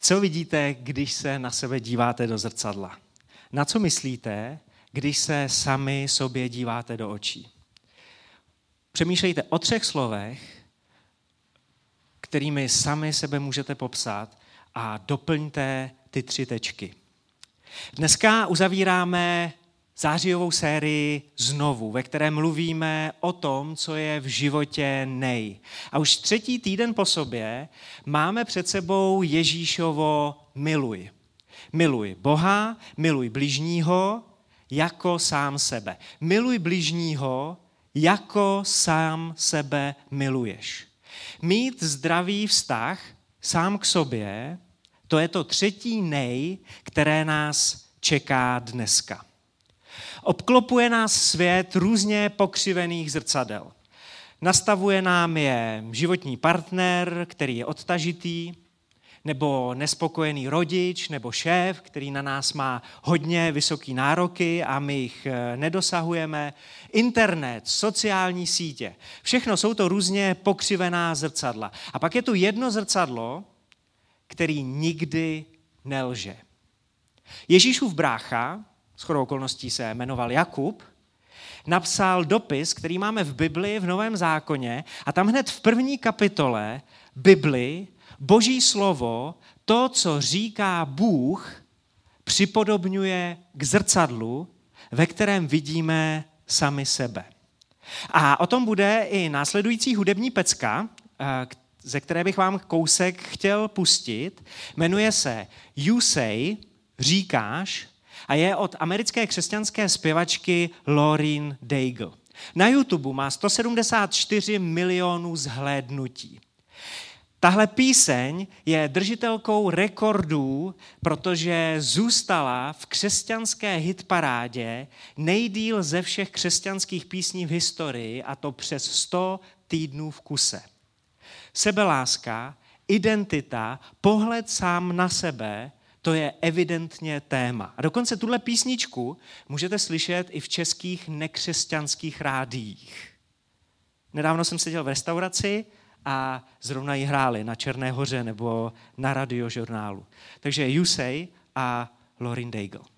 Co vidíte, když se na sebe díváte do zrcadla? Na co myslíte, když se sami sobě díváte do očí? Přemýšlejte o třech slovech, kterými sami sebe můžete popsat a doplňte ty tři tečky. Dneska uzavíráme zářijovou sérii znovu, ve které mluvíme o tom, co je v životě nej. A už třetí týden po sobě máme před sebou Ježíšovo miluj. Miluj Boha, miluj bližního jako sám sebe. Miluj bližního jako sám sebe miluješ. Mít zdravý vztah sám k sobě, to je to třetí nej, které nás čeká dneska. Obklopuje nás svět různě pokřivených zrcadel. Nastavuje nám je životní partner, který je odtažitý, nebo nespokojený rodič, nebo šéf, který na nás má hodně vysoký nároky a my jich eh, nedosahujeme. Internet, sociální sítě, všechno jsou to různě pokřivená zrcadla. A pak je tu jedno zrcadlo, který nikdy nelže. Ježíšův brácha, shodou okolností se jmenoval Jakub, napsal dopis, který máme v Bibli v Novém zákoně a tam hned v první kapitole Bibli Boží slovo, to, co říká Bůh, připodobňuje k zrcadlu, ve kterém vidíme sami sebe. A o tom bude i následující hudební pecka, eh, ze které bych vám kousek chtěl pustit. Jmenuje se You Say, říkáš, a je od americké křesťanské zpěvačky Lauren Daigle. Na YouTube má 174 milionů zhlédnutí. Tahle píseň je držitelkou rekordů, protože zůstala v křesťanské hitparádě nejdíl ze všech křesťanských písní v historii, a to přes 100 týdnů v kuse. Sebeláska, identita, pohled sám na sebe, to je evidentně téma. A dokonce tuhle písničku můžete slyšet i v českých nekřesťanských rádiích. Nedávno jsem seděl v restauraci a zrovna ji hráli na Černé hoře nebo na radiožurnálu. Takže Say a Lauren Daigle.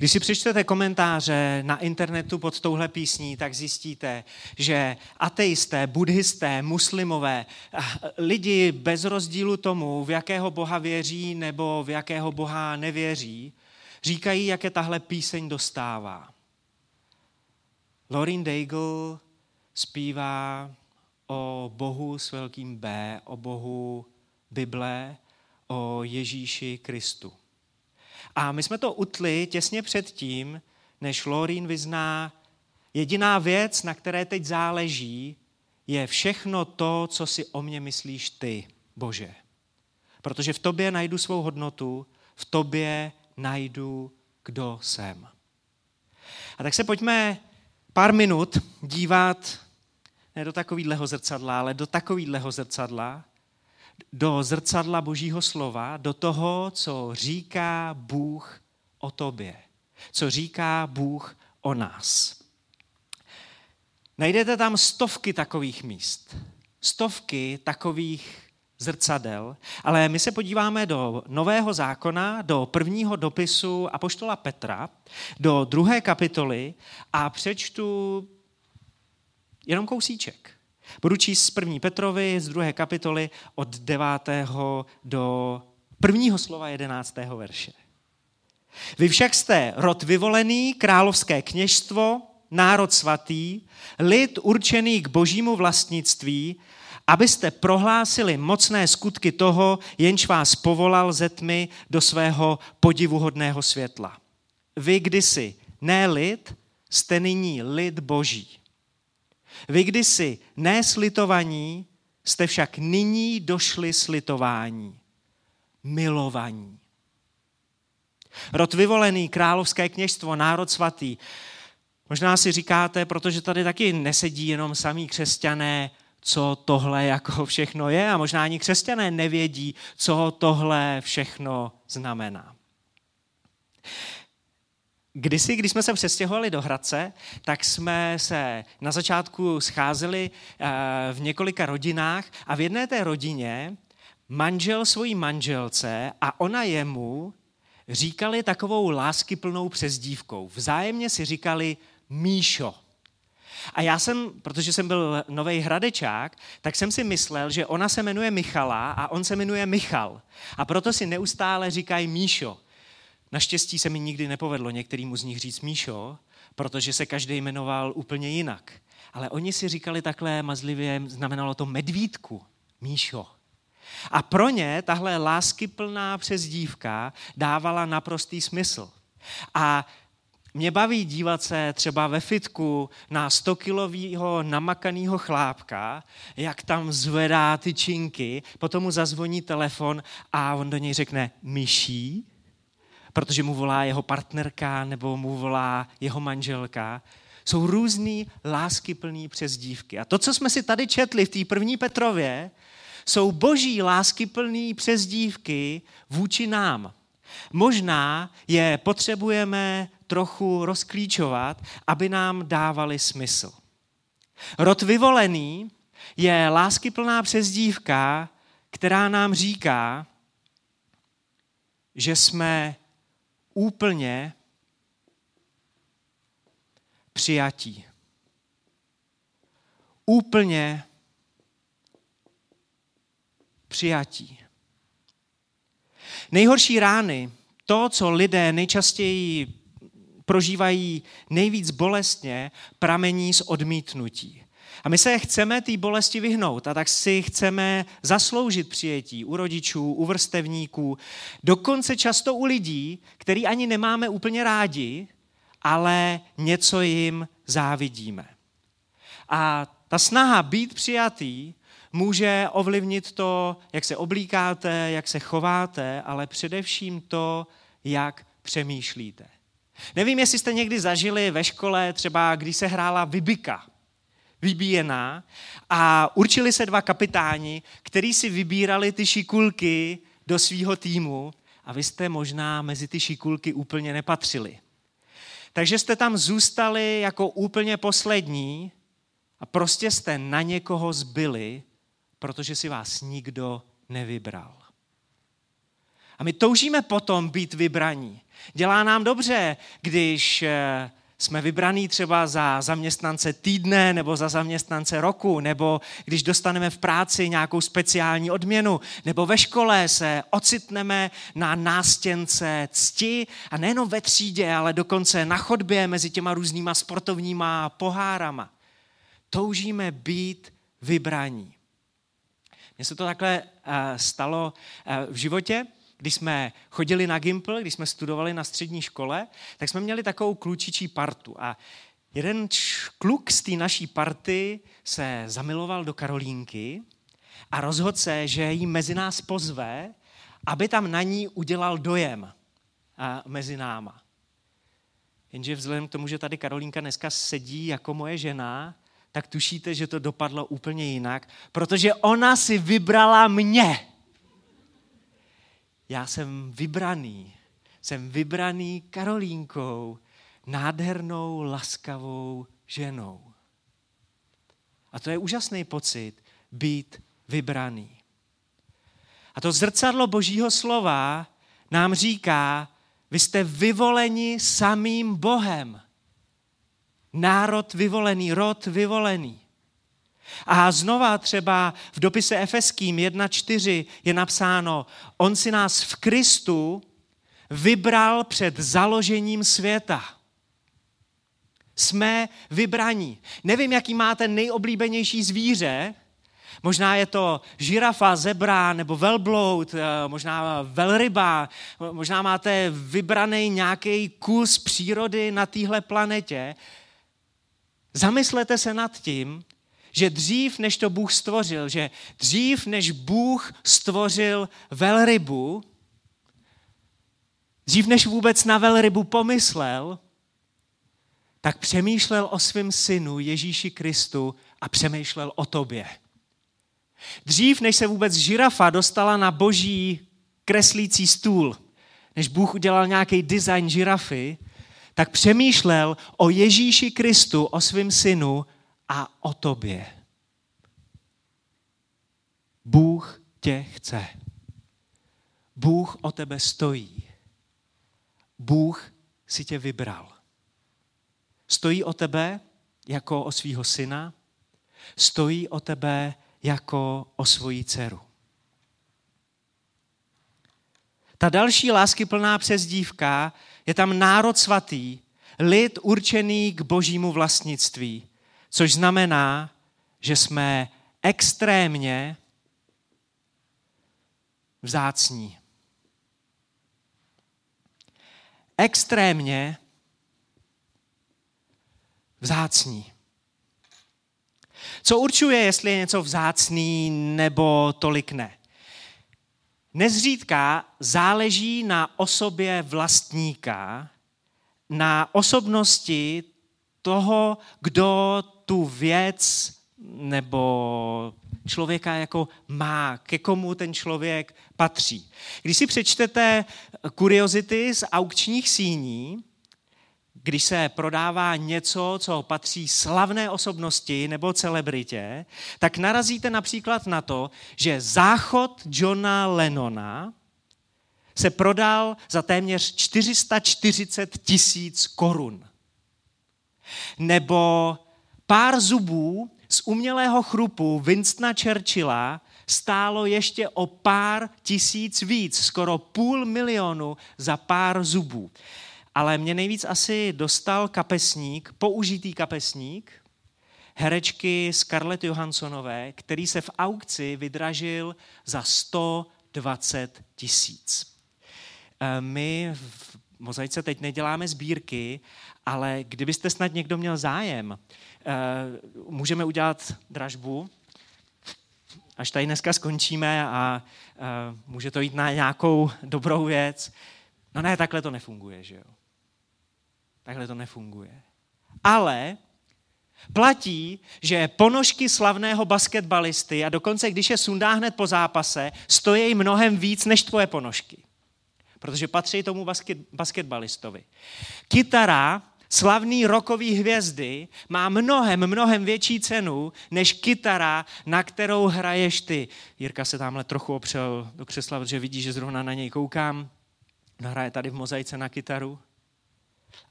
Když si přečtete komentáře na internetu pod touhle písní, tak zjistíte, že ateisté, buddhisté, muslimové, eh, lidi bez rozdílu tomu, v jakého boha věří nebo v jakého boha nevěří, říkají, jak je tahle píseň dostává. Lauren Daigle zpívá o Bohu s velkým B, o Bohu Bible, o Ježíši Kristu. A my jsme to utli těsně před tím, než Lorín vyzná, jediná věc, na které teď záleží, je všechno to, co si o mě myslíš ty, Bože. Protože v tobě najdu svou hodnotu, v tobě najdu, kdo jsem. A tak se pojďme pár minut dívat ne do takového zrcadla, ale do takového zrcadla, do zrcadla Božího slova, do toho, co říká Bůh o tobě, co říká Bůh o nás. Najdete tam stovky takových míst, stovky takových zrcadel, ale my se podíváme do Nového zákona, do prvního dopisu Apoštola Petra, do druhé kapitoly a přečtu jenom kousíček. Budu číst z první Petrovi, z druhé kapitoly od 9. do prvního slova 11. verše. Vy však jste rod vyvolený, královské kněžstvo, národ svatý, lid určený k božímu vlastnictví, abyste prohlásili mocné skutky toho, jenž vás povolal ze tmy do svého podivuhodného světla. Vy kdysi ne lid, jste nyní lid boží. Vy kdysi ne slitovaní, jste však nyní došli slitování. Milovaní. Rod vyvolený, královské kněžstvo, národ svatý. Možná si říkáte, protože tady taky nesedí jenom samí křesťané, co tohle jako všechno je a možná ani křesťané nevědí, co tohle všechno znamená. Kdysi, když jsme se přestěhovali do Hradce, tak jsme se na začátku scházeli eh, v několika rodinách a v jedné té rodině manžel svojí manželce a ona jemu říkali takovou láskyplnou přezdívkou. Vzájemně si říkali Míšo. A já jsem, protože jsem byl nový hradečák, tak jsem si myslel, že ona se jmenuje Michala a on se jmenuje Michal. A proto si neustále říkají Míšo. Naštěstí se mi nikdy nepovedlo některýmu z nich říct Míšo, protože se každý jmenoval úplně jinak. Ale oni si říkali takhle mazlivě, znamenalo to medvídku, Míšo. A pro ně tahle láskyplná přezdívka dávala naprostý smysl. A mě baví dívat se třeba ve fitku na 100-kilového namakaného chlápka, jak tam zvedá ty činky, potom mu zazvoní telefon a on do něj řekne myší, protože mu volá jeho partnerka nebo mu volá jeho manželka. Jsou různý láskyplný přezdívky. A to, co jsme si tady četli v té první Petrově, jsou boží láskyplný přezdívky vůči nám. Možná je potřebujeme trochu rozklíčovat, aby nám dávali smysl. Rod vyvolený je láskyplná přezdívka, která nám říká, že jsme úplně přijatí. Úplně přijatí. Nejhorší rány, to, co lidé nejčastěji prožívají nejvíc bolestně, pramení z odmítnutí. A my se chceme té bolesti vyhnout a tak si chceme zasloužit přijetí u rodičů, u vrstevníků, dokonce často u lidí, který ani nemáme úplně rádi, ale něco jim závidíme. A ta snaha být přijatý může ovlivnit to, jak se oblíkáte, jak se chováte, ale především to, jak přemýšlíte. Nevím, jestli jste někdy zažili ve škole, třeba když se hrála vybika, vybíjená, a určili se dva kapitáni, který si vybírali ty šikulky do svého týmu a vy jste možná mezi ty šikulky úplně nepatřili. Takže jste tam zůstali jako úplně poslední a prostě jste na někoho zbyli, protože si vás nikdo nevybral. A my toužíme potom být vybraní. Dělá nám dobře, když eh, jsme vybraní třeba za zaměstnance týdne nebo za zaměstnance roku, nebo když dostaneme v práci nějakou speciální odměnu, nebo ve škole se ocitneme na nástěnce cti a nejenom ve třídě, ale dokonce na chodbě mezi těma různýma sportovníma pohárama. Toužíme být vybraní. Mně se to takhle eh, stalo eh, v životě, když jsme chodili na Gimpl, když jsme studovali na střední škole, tak jsme měli takovou klučičí partu. A jeden kluk z té naší party se zamiloval do Karolínky a rozhodl se, že jí mezi nás pozve aby tam na ní udělal dojem a mezi náma. Jenže vzhledem k tomu, že tady Karolínka dneska sedí jako moje žena, tak tušíte, že to dopadlo úplně jinak, protože ona si vybrala mě. Já jsem vybraný. Jsem vybraný Karolínkou, nádhernou, laskavou ženou. A to je úžasný pocit být vybraný. A to zrcadlo Božího slova nám říká, vy jste vyvoleni samým Bohem. Národ vyvolený, rod vyvolený. A znova třeba v dopise Efeským 1.4 je napsáno, on si nás v Kristu vybral před založením světa. Jsme vybraní. Nevím, jaký máte nejoblíbenější zvíře, Možná je to žirafa, zebra nebo velbloud, eh, možná velryba, možná máte vybraný nějaký kus přírody na téhle planetě. Zamyslete se nad tím, že dřív, než to Bůh stvořil, že dřív, než Bůh stvořil velrybu, dřív, než vůbec na velrybu pomyslel, tak přemýšlel o svém synu Ježíši Kristu a přemýšlel o tobě. Dřív, než se vůbec žirafa dostala na boží kreslící stůl, než Bůh udělal nějaký design žirafy, tak přemýšlel o Ježíši Kristu, o svém synu a o tobě. Bůh tě chce. Bůh o tebe stojí. Bůh si tě vybral. Stojí o tebe jako o svého syna, stojí o tebe jako o svoji dceru. Ta další láskyplná přezdívka je tam národ svatý, lid určený k božímu vlastnictví, což znamená, že jsme extrémně vzácní. Extrémně vzácní. Co určuje, jestli je něco vzácný nebo tolik ne? Nezřídka záleží na osobě vlastníka, na osobnosti toho, kdo tu věc nebo člověka jako má, ke komu ten člověk patří. Když si přečtete kuriozity z aukčních síní, když se prodává něco, co patří slavné osobnosti nebo celebritě, tak narazíte například na to, že záchod Johna Lennona se prodal za téměř 440 tisíc korun. Nebo pár zubů z umělého chrupu Winstona Churchilla stálo ještě o pár tisíc víc, skoro půl milionu za pár zubů ale mě nejvíc asi dostal kapesník, použitý kapesník, herečky Scarlett Johanssonové, který se v aukci vydražil za 120 tisíc. Eh, my v Mozaice teď neděláme sbírky, ale kdybyste snad někdo měl zájem, eh, můžeme udělat dražbu, až tady dneska skončíme a eh, může to jít na nějakou dobrou věc. No ne, takhle to nefunguje, že jo. Takhle to nefunguje. Ale platí, že ponožky slavného basketbalisty a dokonce když je sundá hned po zápase, stojí mnohem víc než tvoje ponožky. Protože patří tomu basket, basketbalistovi. Kytara slavný rokový hvězdy má mnohem, mnohem větší cenu než kytara, na kterou hraješ ty. Jirka se tamhle trochu opřel do křesla, protože vidí, že zrovna na něj koukám. Hraje tady v mozaice na kytaru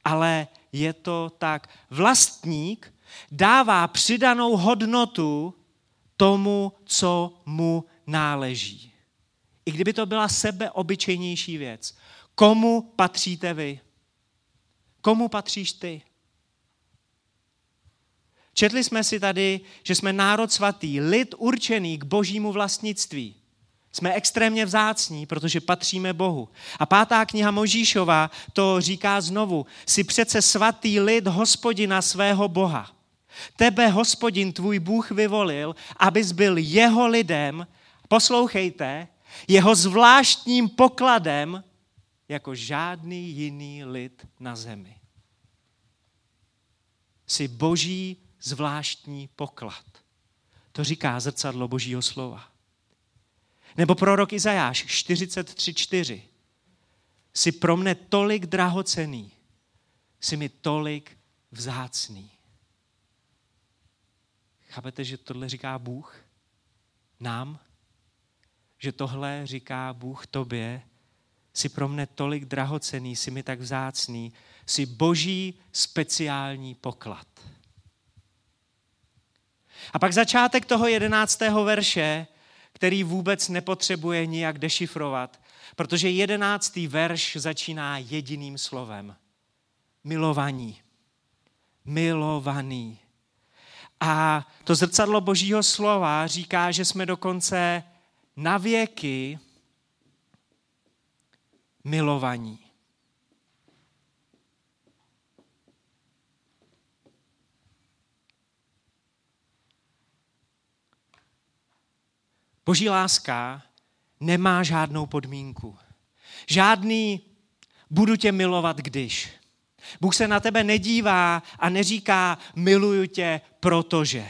ale je to tak. Vlastník dává přidanou hodnotu tomu, co mu náleží. I kdyby to byla sebeobyčejnější věc. Komu patříte vy? Komu patříš ty? Četli jsme si tady, že jsme národ svatý, lid určený k božímu vlastnictví. Jsme extrémně vzácní, protože patříme Bohu. A pátá kniha Možíšova to říká znovu. Jsi přece svatý lid hospodina svého Boha. Tebe hospodin tvůj Bůh vyvolil, abys byl jeho lidem, poslouchejte, jeho zvláštním pokladem jako žádný jiný lid na zemi. Jsi boží zvláštní poklad. To říká zrcadlo božího slova. Nebo prorok Izajáš 43.4. Jsi pro mne tolik drahocený, jsi mi tolik vzácný. Chápete, že tohle říká Bůh nám? Že tohle říká Bůh tobě? Jsi pro mne tolik drahocený, jsi mi tak vzácný, jsi boží speciální poklad. A pak začátek toho jedenáctého verše, který vůbec nepotřebuje nijak dešifrovat, protože jedenáctý verš začíná jediným slovem. Milovaní. Milovaný. A to zrcadlo božího slova říká, že jsme dokonce na věky milovaní. Boží láska nemá žádnou podmínku. Žádný budu tě milovat, když. Bůh se na tebe nedívá a neříká miluju tě, protože.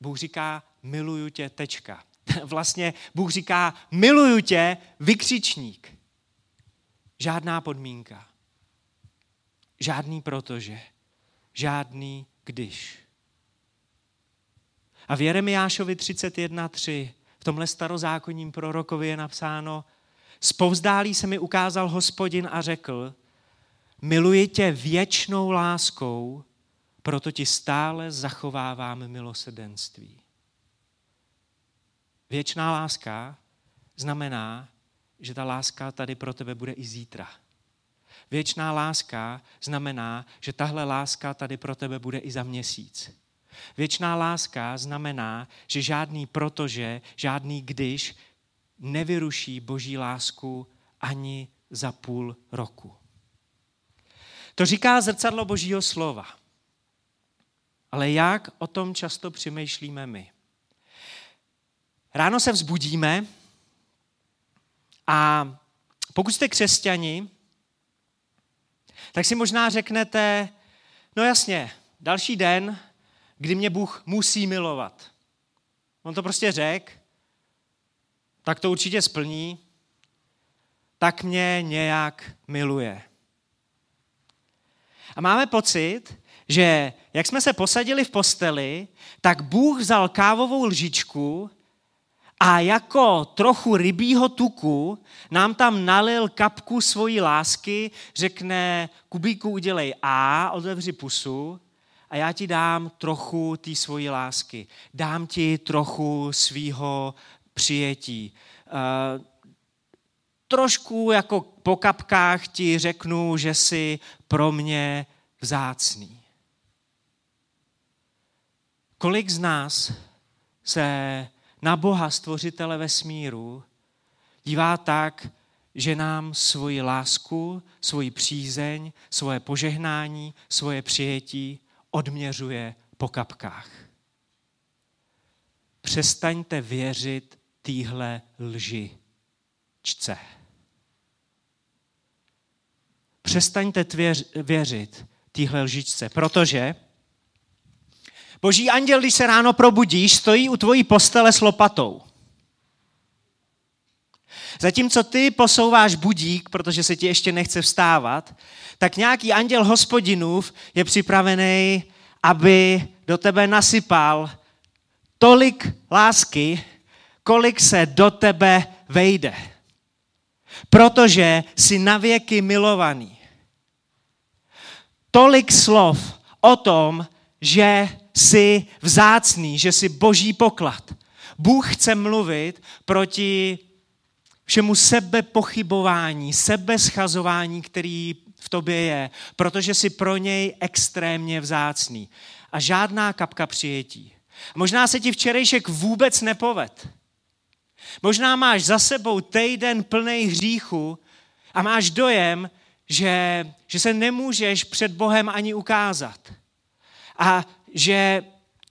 Bůh říká miluju tě, tečka. Vlastně Bůh říká miluju tě, vykřičník. Žádná podmínka. Žádný protože. Žádný když. A v Jeremiášovi 31.3 v tomhle starozákonním prorokovi je napsáno, Spovzdálí se mi ukázal hospodin a řekl, miluji tě věčnou láskou, proto ti stále zachovávám milosedenství. Věčná láska znamená, že ta láska tady pro tebe bude i zítra. Věčná láska znamená, že tahle láska tady pro tebe bude i za měsíc. Věčná láska znamená, že žádný protože, žádný když nevyruší boží lásku ani za půl roku. To říká zrcadlo božího slova. Ale jak o tom často přemýšlíme my? Ráno se vzbudíme a pokud jste křesťani, tak si možná řeknete, no jasně, další den, kdy mě Bůh musí milovat. On to prostě řekl, tak to určitě splní, tak mě nějak miluje. A máme pocit, že jak jsme se posadili v posteli, tak Bůh vzal kávovou lžičku a jako trochu rybího tuku nám tam nalil kapku svojí lásky, řekne, Kubíku, udělej A, otevři pusu a já ti dám trochu té svojí lásky. Dám ti trochu svýho přijetí. Uh, trošku jako po kapkách ti řeknu, že jsi pro mě vzácný. Kolik z nás se na Boha, stvořitele vesmíru, dívá tak, že nám svoji lásku, svoji přízeň, svoje požehnání, svoje přijetí odměřuje po kapkách. Přestaňte věřit týhle lži čce. Přestaňte tvěř, věřit týhle lžičce, protože boží anděl, když se ráno probudíš, stojí u tvojí postele s lopatou. Zatímco ty posouváš budík, protože se ti ještě nechce vstávat, tak nějaký anděl hospodinův je připravený, aby do tebe nasypal tolik lásky, kolik se do tebe vejde. Protože jsi navěky milovaný. Tolik slov o tom, že jsi vzácný, že jsi boží poklad. Bůh chce mluvit proti všemu sebepochybování, sebeschazování, který v tobě je, protože jsi pro něj extrémně vzácný. A žádná kapka přijetí. Možná se ti včerejšek vůbec nepoved. Možná máš za sebou týden plný hříchu a máš dojem, že, že se nemůžeš před Bohem ani ukázat. A že,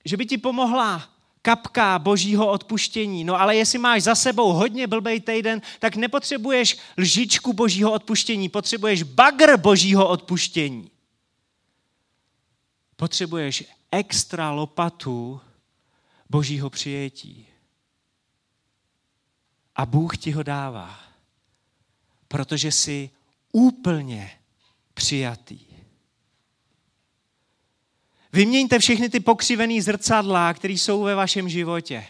že by ti pomohla kapka božího odpuštění. No ale jestli máš za sebou hodně blbej týden, tak nepotřebuješ lžičku božího odpuštění, potřebuješ bagr božího odpuštění. Potřebuješ extra lopatu božího přijetí. A Bůh ti ho dává, protože jsi úplně přijatý. Vyměňte všechny ty pokřivený zrcadla, které jsou ve vašem životě,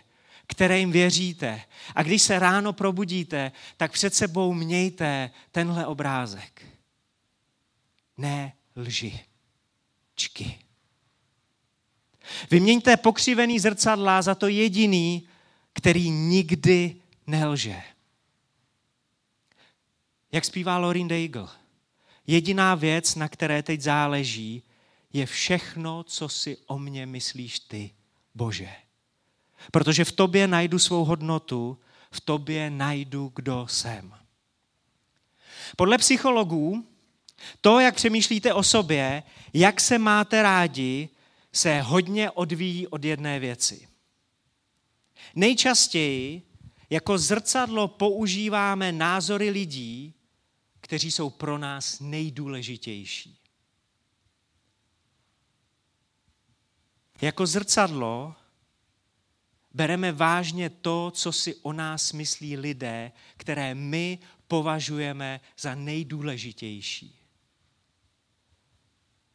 které jim věříte. A když se ráno probudíte, tak před sebou mějte tenhle obrázek. Ne lži. Čky. Vyměňte pokřivený zrcadla za to jediný, který nikdy nelže. Jak zpívá Lorin Daigle. Jediná věc, na které teď záleží, je všechno, co si o mně myslíš ty, Bože. Protože v tobě najdu svou hodnotu, v tobě najdu, kdo jsem. Podle psychologů, to, jak přemýšlíte o sobě, jak se máte rádi, se hodně odvíjí od jedné věci. Nejčastěji jako zrcadlo používáme názory lidí, kteří jsou pro nás nejdůležitější. Jako zrcadlo bereme vážně to, co si o nás myslí lidé, které my považujeme za nejdůležitější.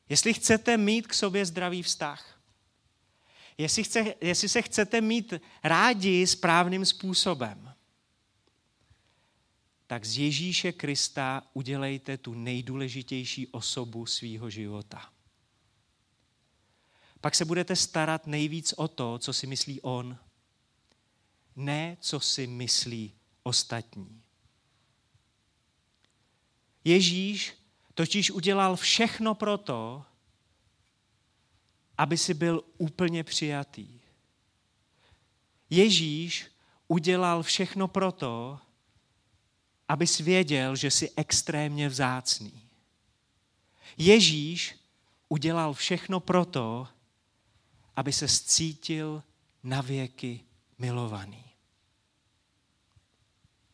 Jestli chcete mít k sobě zdravý vztah, jestli, chce, jestli se chcete mít rádi správným způsobem, tak z Ježíše Krista udělejte tu nejdůležitější osobu svýho života. Pak se budete starat nejvíc o to, co si myslí on, ne co si myslí ostatní. Ježíš totiž udělal všechno pro to, aby si byl úplně přijatý. Ježíš udělal všechno pro to, aby věděl, že jsi extrémně vzácný. Ježíš udělal všechno pro to, aby se cítil na věky milovaný.